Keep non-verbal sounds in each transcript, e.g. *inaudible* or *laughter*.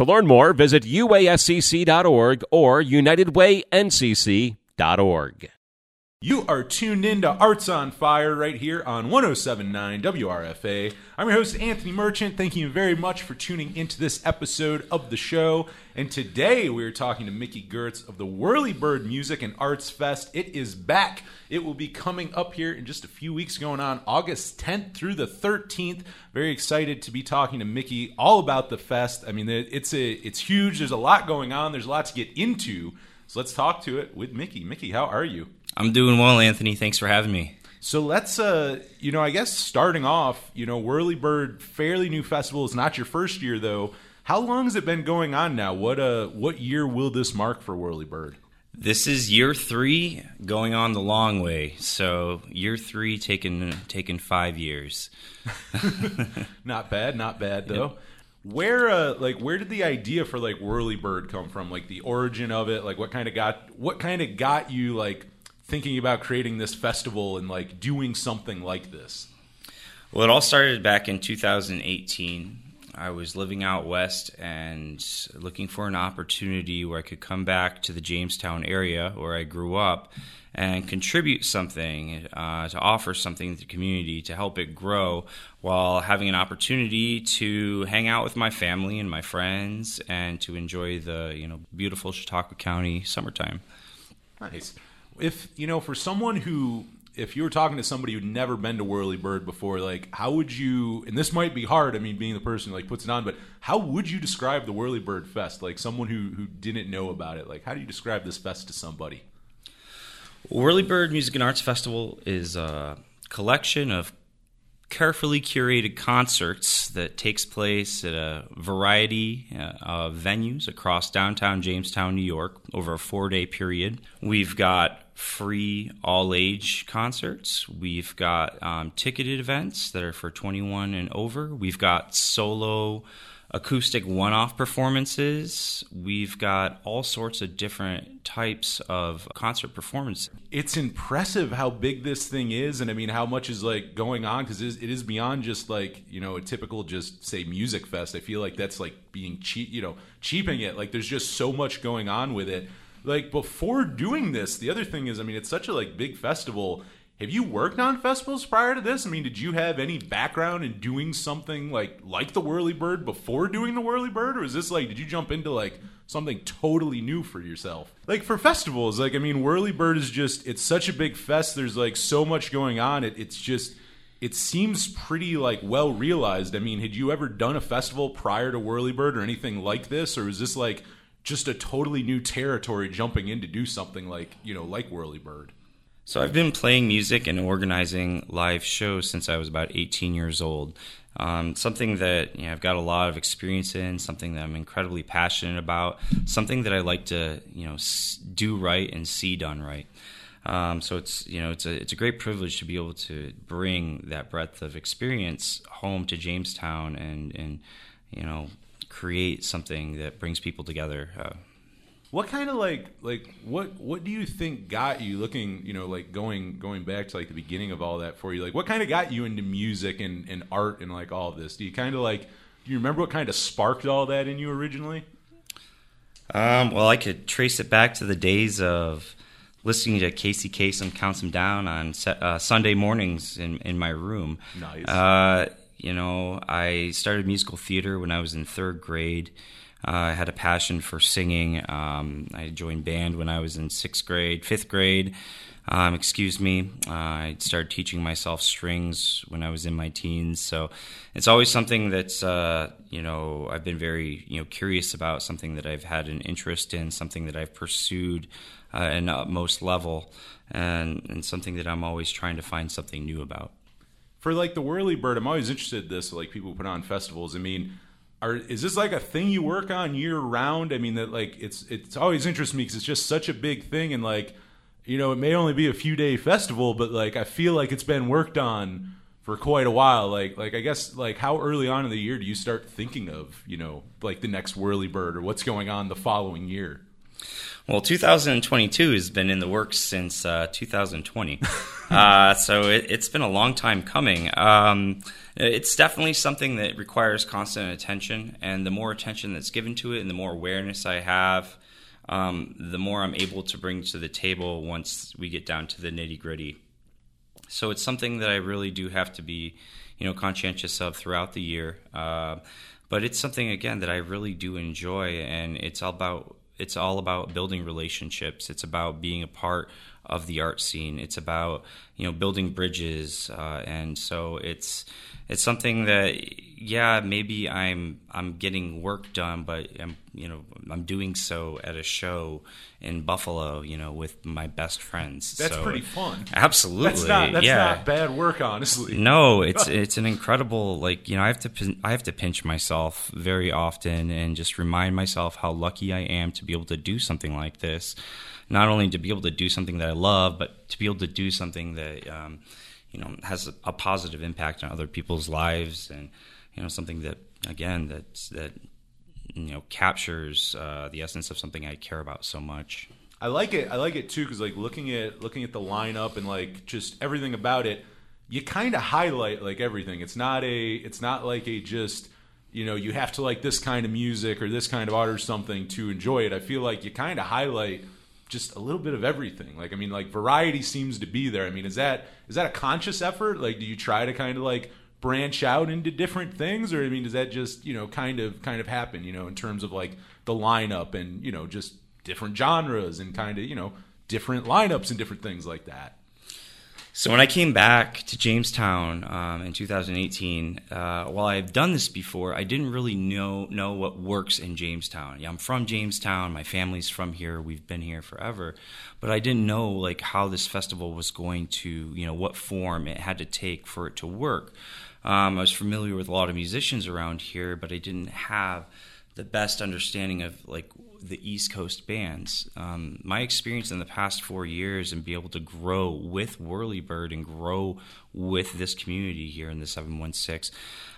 To learn more, visit uascc.org or unitedwayncc.org. You are tuned in to Arts on Fire right here on 1079 WRFA. I'm your host, Anthony Merchant. Thank you very much for tuning into this episode of the show. And today we're talking to Miki Girts of the Whirlybird Music and Arts Fest. It is back. It will be coming up here in just a few weeks, going on August 10th through the 13th. Very excited to be talking to Miki all about the fest. I mean, it's a it's huge. There's a lot going on. There's a lot to get into. So let's talk to it with Miki. Miki, how are you? I'm doing well, Anthony. Thanks for having me. So let's, uh, you know, I guess starting off, you know, Whirlybird, fairly new festival. It's not your first year though. How long has it been going on now? What uh, what year will this mark for Whirlybird? This is year three, going on the long way. So year three, taking taking five years. *laughs* *laughs* not bad, not bad though. Yep where uh like where did the idea for like Whirlybird come from like the origin of it like what kind of got what kind of got you like thinking about creating this festival and like doing something like this well it all started back in 2018 i was living out west and looking for an opportunity where i could come back to the jamestown area where i grew up and contribute something uh, to offer something to the community to help it grow while having an opportunity to hang out with my family and my friends and to enjoy the you know beautiful Chautauqua County summertime. Nice. If you know, for someone who, if you were talking to somebody who'd never been to Whirlybird before, like how would you? And this might be hard. I mean, being the person who like puts it on, but how would you describe the Whirlybird Fest? Like someone who who didn't know about it, like how do you describe this fest to somebody? Whirlybird Music and Arts Festival is a collection of carefully curated concerts that takes place at a variety uh, of venues across downtown Jamestown, New York, over a four-day period. We've got free all-age concerts. We've got um, ticketed events that are for 21 and over. We've got solo acoustic one off performances. We've got all sorts of different types of concert performances. It's impressive how big this thing is, and I mean, how much is like going on because it is beyond just like, you know, a typical just say music fest. I feel like that's like being cheap, you know, cheaping it. Like, there's just so much going on with it. Like, before doing this, the other thing is, I mean, it's such a like big festival have you worked on festivals prior to this? I mean, did you have any background in doing something like like the Whirlybird before doing the Whirlybird, or is this like did you jump into like something totally new for yourself? Like for festivals, like I mean, Whirlybird is just it's such a big fest. There's like so much going on. It, it's just it seems pretty like well realized. I mean, had you ever done a festival prior to Whirlybird or anything like this, or is this like just a totally new territory jumping in to do something like you know like Whirlybird? So I've been playing music and organizing live shows since I was about 18 years old. Um, something that you know, I've got a lot of experience in, something that I'm incredibly passionate about, something that I like to you know do right and see done right. Um, so it's you know it's a it's a great privilege to be able to bring that breadth of experience home to Jamestown and and you know create something that brings people together. Uh, what kind of like like what what do you think got you looking you know like going going back to like the beginning of all that for you? Like what kind of got you into music and, and art and like all of this? Do you kind of like do you remember what kind of sparked all that in you originally? Um, well i could trace it back to the days of listening to casey kasem counts them down on uh, sunday mornings in, in my room. Nice. Uh, you know i started musical theater when i was in third grade I had a passion for singing. Um, I joined band when I was in sixth grade, fifth grade. Um, excuse me. Uh, I started teaching myself strings when I was in my teens. So it's always something that's uh, you know I've been very you know curious about, something that I've had an interest in, something that I've pursued uh, at an utmost level, and, and something that I'm always trying to find something new about. For like the Whirlybird, I'm always interested in this. Like people put on festivals. I mean are is this like a thing you work on year round? I mean that like it's it's always interests me because it's just such a big thing and like you know it may only be a few day festival, but like I feel like it's been worked on for quite a while. Like like I guess like how early on in the year do you start thinking of you know like the next whirlybird or what's going on the following year? Well, 2022 has been in the works since uh, 2020, *laughs* uh, so it, has been a long time coming. Um, it's definitely something that requires constant attention, and the more attention that's given to it, and the more awareness I have, um, the more I'm able to bring to the table once we get down to the nitty gritty. So it's something that I really do have to be, you know, conscientious of throughout the year. Uh, but it's something again that I really do enjoy, and it's all about it's all about building relationships. It's about being a part of the art scene. It's about you know building bridges, uh, and so it's it's something that yeah maybe I'm I'm getting work done, but I'm you know I'm doing so at a show in Buffalo, you know, with my best friends. That's so, pretty fun. Absolutely, that's not that's yeah. not bad work, honestly. No, it's *laughs* it's an incredible like you know I have to I have to pinch myself very often and just remind myself how lucky I am to be able to do something like this not only to be able to do something that I love, but to be able to do something that um, you know has a, positive impact on other people's lives, and you know something that again that that you know captures uh, the essence of something I care about so much. I like it. I like it too because like looking at looking at the lineup and like just everything about it, you kind of highlight like everything. It's not a. It's not like a just you know you have to like this kind of music or this kind of art or something to enjoy it. I feel like you kind of highlight just a little bit of everything. Like I mean, like variety seems to be there. I mean, is that is that a conscious effort? Like, do you try to kind of like branch out into different things, or I mean, does that just you know kind of kind of happen? You know, in terms of like the lineup and you know just different genres and kind of you know different lineups and different things like that. So when I came back to Jamestown um, in 2018, uh, while I've done this before, I didn't really know know what works in Jamestown. Yeah, I'm from Jamestown. My family's from here. We've been here forever, but I didn't know like how this festival was going to, you know, what form it had to take for it to work. Um, I was familiar with a lot of musicians around here, but I didn't have the best understanding of like the East Coast bands. Um, my experience in the past four years and be able to grow with Whirlybird and grow with this community here in the 716,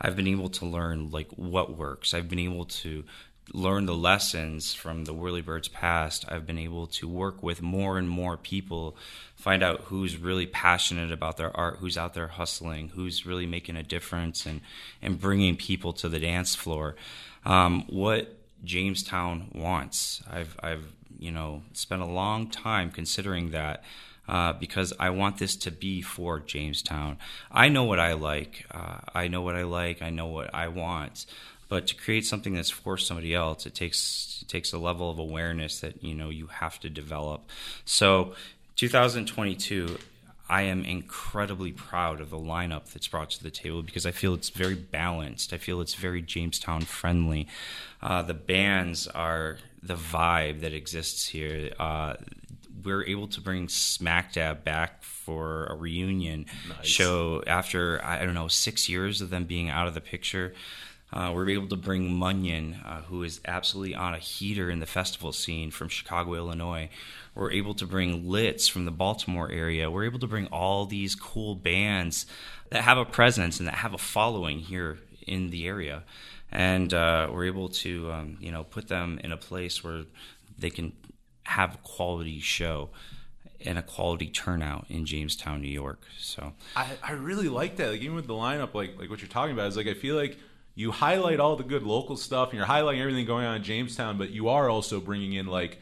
I've been able to learn like what works. I've been able to learn the lessons from the Whirlybird's past. I've been able to work with more and more people, find out who's really passionate about their art, who's out there hustling, who's really making a difference and, and bringing people to the dance floor um, what Jamestown wants. I've, I've, you know, spent a long time considering that. Uh, because I want this to be for Jamestown. I know what I like. Uh, I know what I like. I know what I want. But to create something that's for somebody else, it takes it takes a level of awareness that you know you have to develop. So, 2022, I am incredibly proud of the lineup that's brought to the table because I feel it's very balanced. I feel it's very Jamestown friendly. Uh, the bands are the vibe that exists here. Uh, we're able to bring Smack Dab back for a reunion nice. show after I don't know six years of them being out of the picture. Uh, we're able to bring Munyon, uh, who is absolutely on a heater in the festival scene from Chicago, Illinois. We're able to bring Litz from the Baltimore area. We're able to bring all these cool bands that have a presence and that have a following here in the area. And uh, we're able to, um, you know, put them in a place where they can have a quality show and a quality turnout in Jamestown, New York. So I, I really like that. Like even with the lineup, like like what you're talking about is like I feel like you highlight all the good local stuff and you're highlighting everything going on in Jamestown, but you are also bringing in like,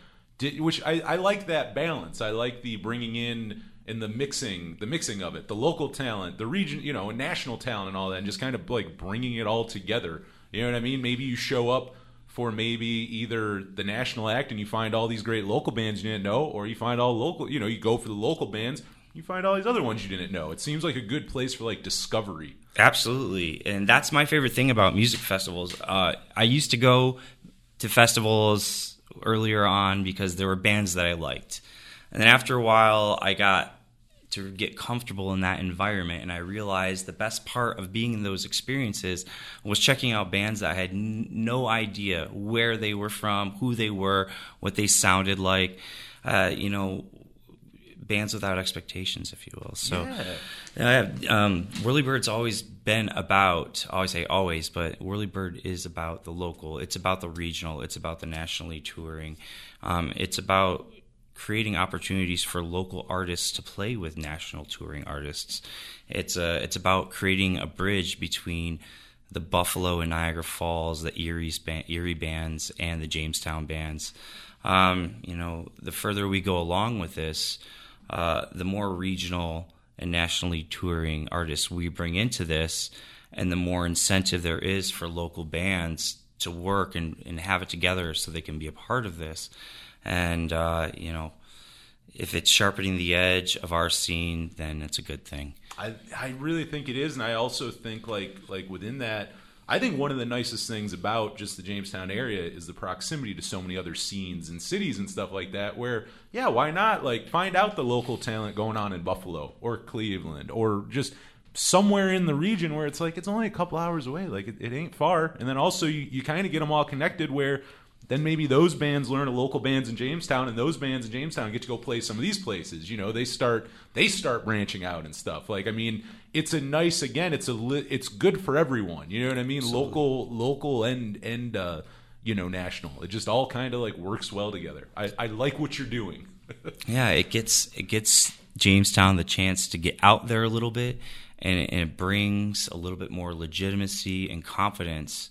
which I, I like that balance. I like the bringing in and the mixing, the mixing of it, the local talent, the region, you know, national talent and all that, and just kind of like bringing it all together. You know what I mean? Maybe you show up for maybe either the national act and you find all these great local bands you didn't know, or you find all local, you know, you go for the local bands, you find all these other ones you didn't know. It seems like a good place for like discovery. Absolutely, and that's my favorite thing about music festivals. Uh, I used to go to festivals earlier on because there were bands that I liked, and then after a while, I got to get comfortable in that environment. And I realized the best part of being in those experiences was checking out bands that I had n- no idea where they were from, who they were, what they sounded like. Uh, you know, bands without expectations, if you will. So, yeah. uh, um, Whirlybird's always been about. I always say always, but Whirlybird is about the local. It's about the regional. It's about the nationally touring. Um, it's about creating opportunities for local artists to play with national touring artists. It's uh, it's about creating a bridge between the Buffalo and Niagara Falls, the Erie's Erie bands, and the Jamestown bands. Um, you know, the further we go along with this, uh, the more regional and nationally touring artists we bring into this, and the more incentive there is for local bands to work and, and have it together so they can be a part of this. And uh, you know if it's sharpening the edge of our scene then it's a good thing. I, I really think it is. And i also think like like within that i think one of the nicest things about just the jamestown area is the proximity to so many other scenes and cities and stuff like that where yeah why not like find out the local talent going on in buffalo or cleveland or just somewhere in the region where it's like it's only a couple hours away. Like it, it ain't far. And then also you, you kind of get them all connected where then maybe those bands learn of local bands in Jamestown, and those bands in Jamestown get to go play some of these places. You know, they start they start branching out and stuff. Like, I mean, it's a nice again. It's a it's good for everyone. You know what I mean? Absolutely. Local, local, and and uh, you know, national. It just all kind of like works well together. I, I like what you're doing. *laughs* yeah, it gets it gets Jamestown the chance to get out there a little bit, and it, and it brings a little bit more legitimacy and confidence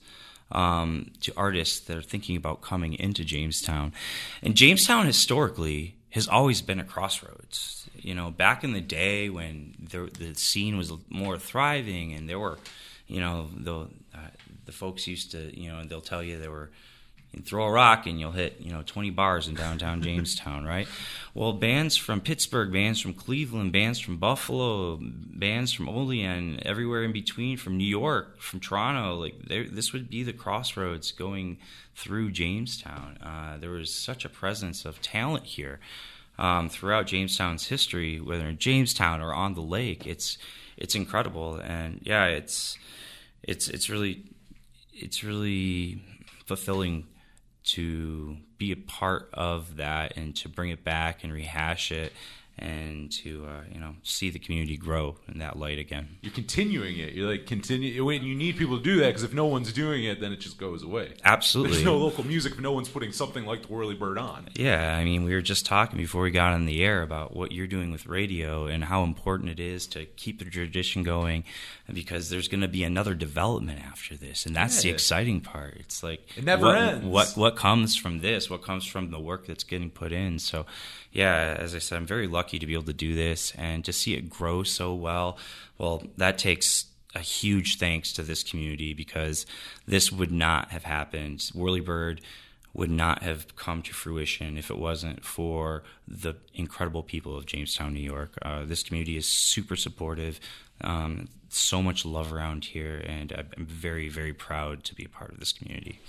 um, to artists that are thinking about coming into Jamestown. And Jamestown historically has always been a crossroads. You know, back in the day when the, the scene was more thriving and there were, you know, the, uh, the folks used to, you know, they'll tell you there were you throw a rock and you'll hit you know 20 bars in downtown *laughs* Jamestown, right? Well, bands from Pittsburgh, bands from Cleveland, bands from Buffalo, bands from Olean, everywhere in between, from New York, from Toronto, like this would be the crossroads going through Jamestown. Uh, there was such a presence of talent here um, throughout Jamestown's history, whether in Jamestown or on the lake. It's it's incredible, and yeah, it's it's it's really it's really fulfilling to be a part of that and to bring it back and rehash it and to uh, you know see the community grow in that light again. You're continuing it. You're like continue. When you need people to do that because if no one's doing it, then it just goes away. Absolutely. There's no local music if no one's putting something like the Whirlybird on. Yeah, I mean, we were just talking before we got on the air about what you're doing with radio and how important it is to keep the tradition going, because there's going to be another development after this, and that's yeah. the exciting part. It's like it never what, ends. What what comes from this? What comes from the work that's getting put in? So yeah, as I said, I'm very lucky to be able to do this and to see it grow so well. Well, that takes a huge thanks to this community because this would not have happened. Whirlybird would not have come to fruition if it wasn't for the incredible people of Jamestown, New York. Uh, this community is super supportive. Um, so much love around here, and I'm very, very proud to be a part of this community.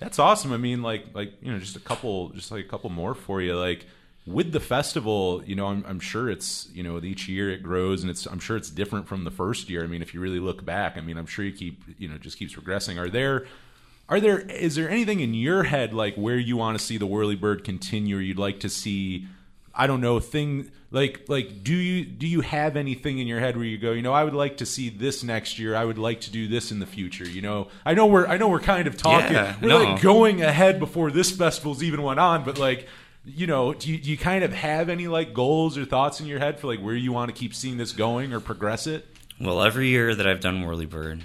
That's awesome. I mean, like, like you know, just a couple, just like a couple more for you. Like, with the festival, you know, I'm, I'm, sure it's you know each year it grows, and it's I'm sure it's different from the first year. I mean, if you really look back, I mean, I'm sure you keep you know just keeps progressing. Are there are there is there anything in your head like where you want to see the Whirlybird continue, or you'd like to see? I don't know thing like like do you do you have anything in your head where you go you know I would like to see this next year I would like to do this in the future you know I know we're I know we're kind of talking yeah, we're no. like going ahead before this festival's even went on but like you know, do you, do you kind of have any like goals or thoughts in your head for like where you want to keep seeing this going or progress it? Well, every year that I've done Whirlybird,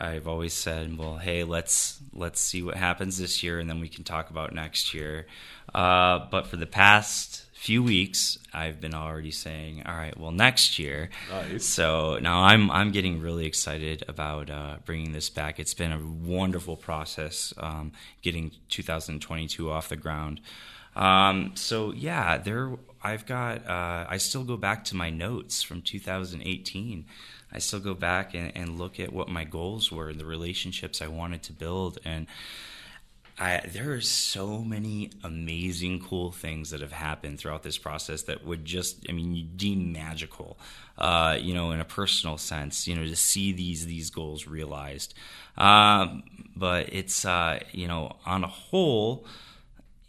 I, have always said, "Well, hey, let's let's see what happens this year, and then we can talk about next year." Uh, but for the past few weeks, I've been already saying, "All right, well, next year." Nice. So now I'm I'm getting really excited about uh, bringing this back. It's been a wonderful process um, getting 2022 off the ground. Um, so yeah, there I've got. Uh, I still go back to my notes from 2018. I still go back and, and look at what my goals were, the relationships I wanted to build, and I, there are so many amazing, cool things that have happened throughout this process that would just, I mean, you deem magical, uh, you know, in a personal sense, you know, to see these these goals realized. Um, but it's, uh, you know, on a whole,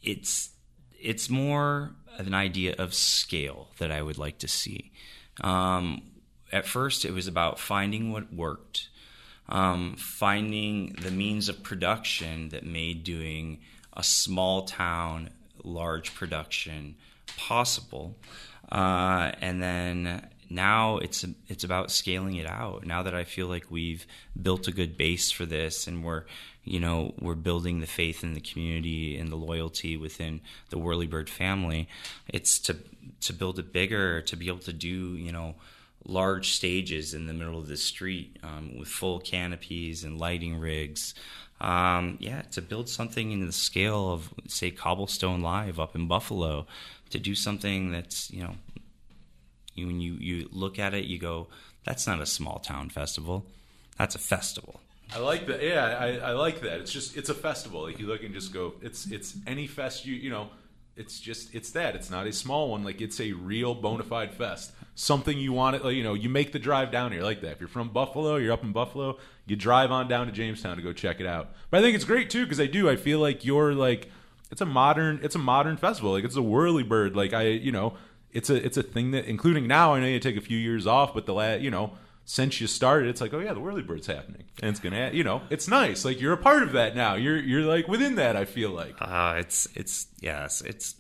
it's it's more of an idea of scale that I would like to see. Um, at first it was about finding what worked, um, finding the means of production that made doing a small town, large production possible. Uh, and then now it's it's about scaling it out. Now that I feel like we've built a good base for this, and we're you know we're building the faith in the community and the loyalty within the Whirlybird family, it's to to build it bigger, to be able to do you know large stages in the middle of the street um, with full canopies and lighting rigs. Um, yeah, to build something in the scale of, say, Cobblestone Live up in Buffalo, to do something that's, you know, you, when you, you look at it, you go, that's not a small town festival. That's a festival. I like that. Yeah, I, I like that. It's just it's a festival. Like you look and just go, it's it's any fest you you know it's just it's that. It's not a small one. Like it's a real bona fide fest. Something you want it you know you make the drive down here. Like that. If you're from buffalo you're up in buffalo you drive on down to jamestown to go check it out. But i think it's great too because i do. I feel like you're like it's a modern it's a modern festival. Like it's a whirlybird like i you know it's a it's a thing that including now i know you take a few years off but the last you know since you started, it's like, oh yeah, the Whirlybird's happening, and it's gonna, you know, it's nice. Like you're a part of that now. You're you're like within that. I feel like. Uh, it's it's yes, it's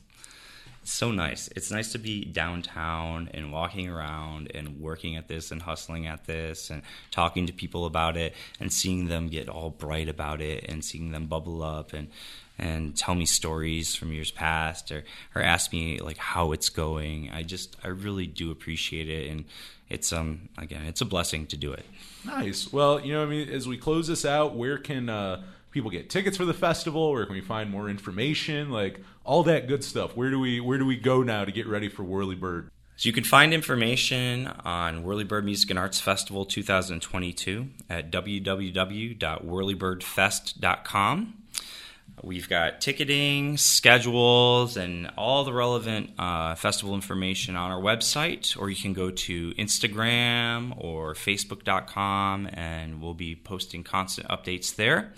so nice. It's nice to be downtown and walking around and working at this and hustling at this and talking to people about it and seeing them get all bright about it and seeing them bubble up and and tell me stories from years past or or ask me like how it's going. I just I really do appreciate it and it's um again it's a blessing to do it. Nice. Well, you know, I mean, as we close this out, where can uh, people get tickets for the festival? Where can we find more information? Like all that good stuff. Where do we where do we go now to get ready for Whirlybird? So you can find information on Whirlybird Music and Arts Festival 2022 at www.whirlybirdfest.com. We've got ticketing, schedules, and all the relevant uh, festival information on our website, or you can go to Instagram or Facebook.com, and we'll be posting constant updates there.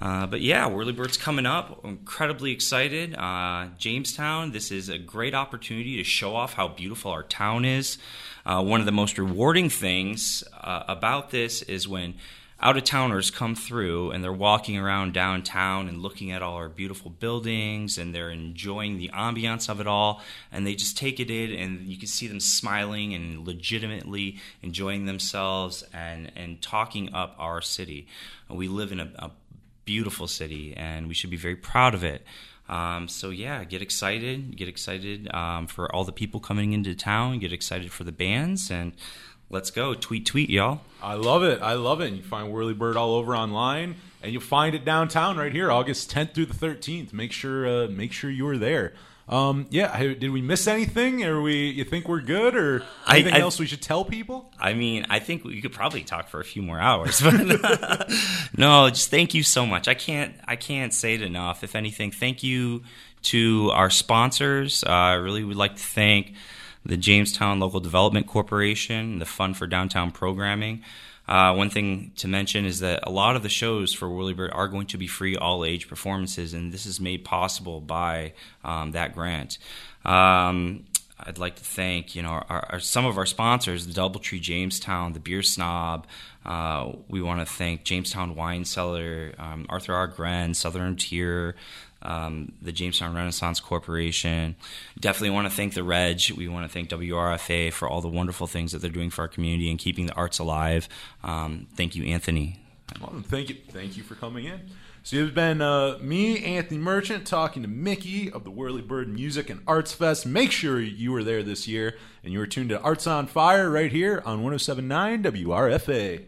Uh, but yeah, Whirlybird's coming up. incredibly excited. Uh, Jamestown, this is a great opportunity to show off how beautiful our town is. Uh, one of the most rewarding things uh, about this is when out of towners come through and they're walking around downtown and looking at all our beautiful buildings and they're enjoying the ambiance of it all and they just take it in and you can see them smiling and legitimately enjoying themselves and, and talking up our city. We live in a, a beautiful city and we should be very proud of it. Um, so yeah, get excited, get excited um, for all the people coming into town, get excited for the bands and let's go. Tweet tweet y'all. I love it. I love it. And you find whirlybird all over online and you'll find it downtown right here august 10th through the 13th make sure uh, make sure you are there. Um, yeah did we miss anything? Or we you think we're good or anything I, I, else we should tell people? I mean i think we could probably talk for a few more hours *laughs* but *laughs* no just thank you so much. I can't i can't say it enough. If anything thank you to our sponsors. Uh, i really would like to thank the Jamestown Local Development Corporation, the Fund for Downtown Programming. Uh, one thing to mention is that a lot of the shows for Whirlybird are going to be free all age performances, and this is made possible by um, that grant. Um, I'd like to thank you know our, our, some of our sponsors, the DoubleTree Jamestown, the Beer Snob. Uh, we want to thank Jamestown Wine Cellar, um, Arthur R. Gren, Southern Tier, um, the Jamestown Renaissance Corporation. Definitely want to thank the Reg. We want to thank WRFA for all the wonderful things that they're doing for our community and keeping the arts alive. Um, thank you, Anthony. Well, thank you, thank you for coming in. So it's been uh, me, Anthony Merchant, talking to Miki of the Whirlybird Music and Arts Fest. Make sure you were there this year and you were tuned to Arts on Fire right here on 1079 WRFA.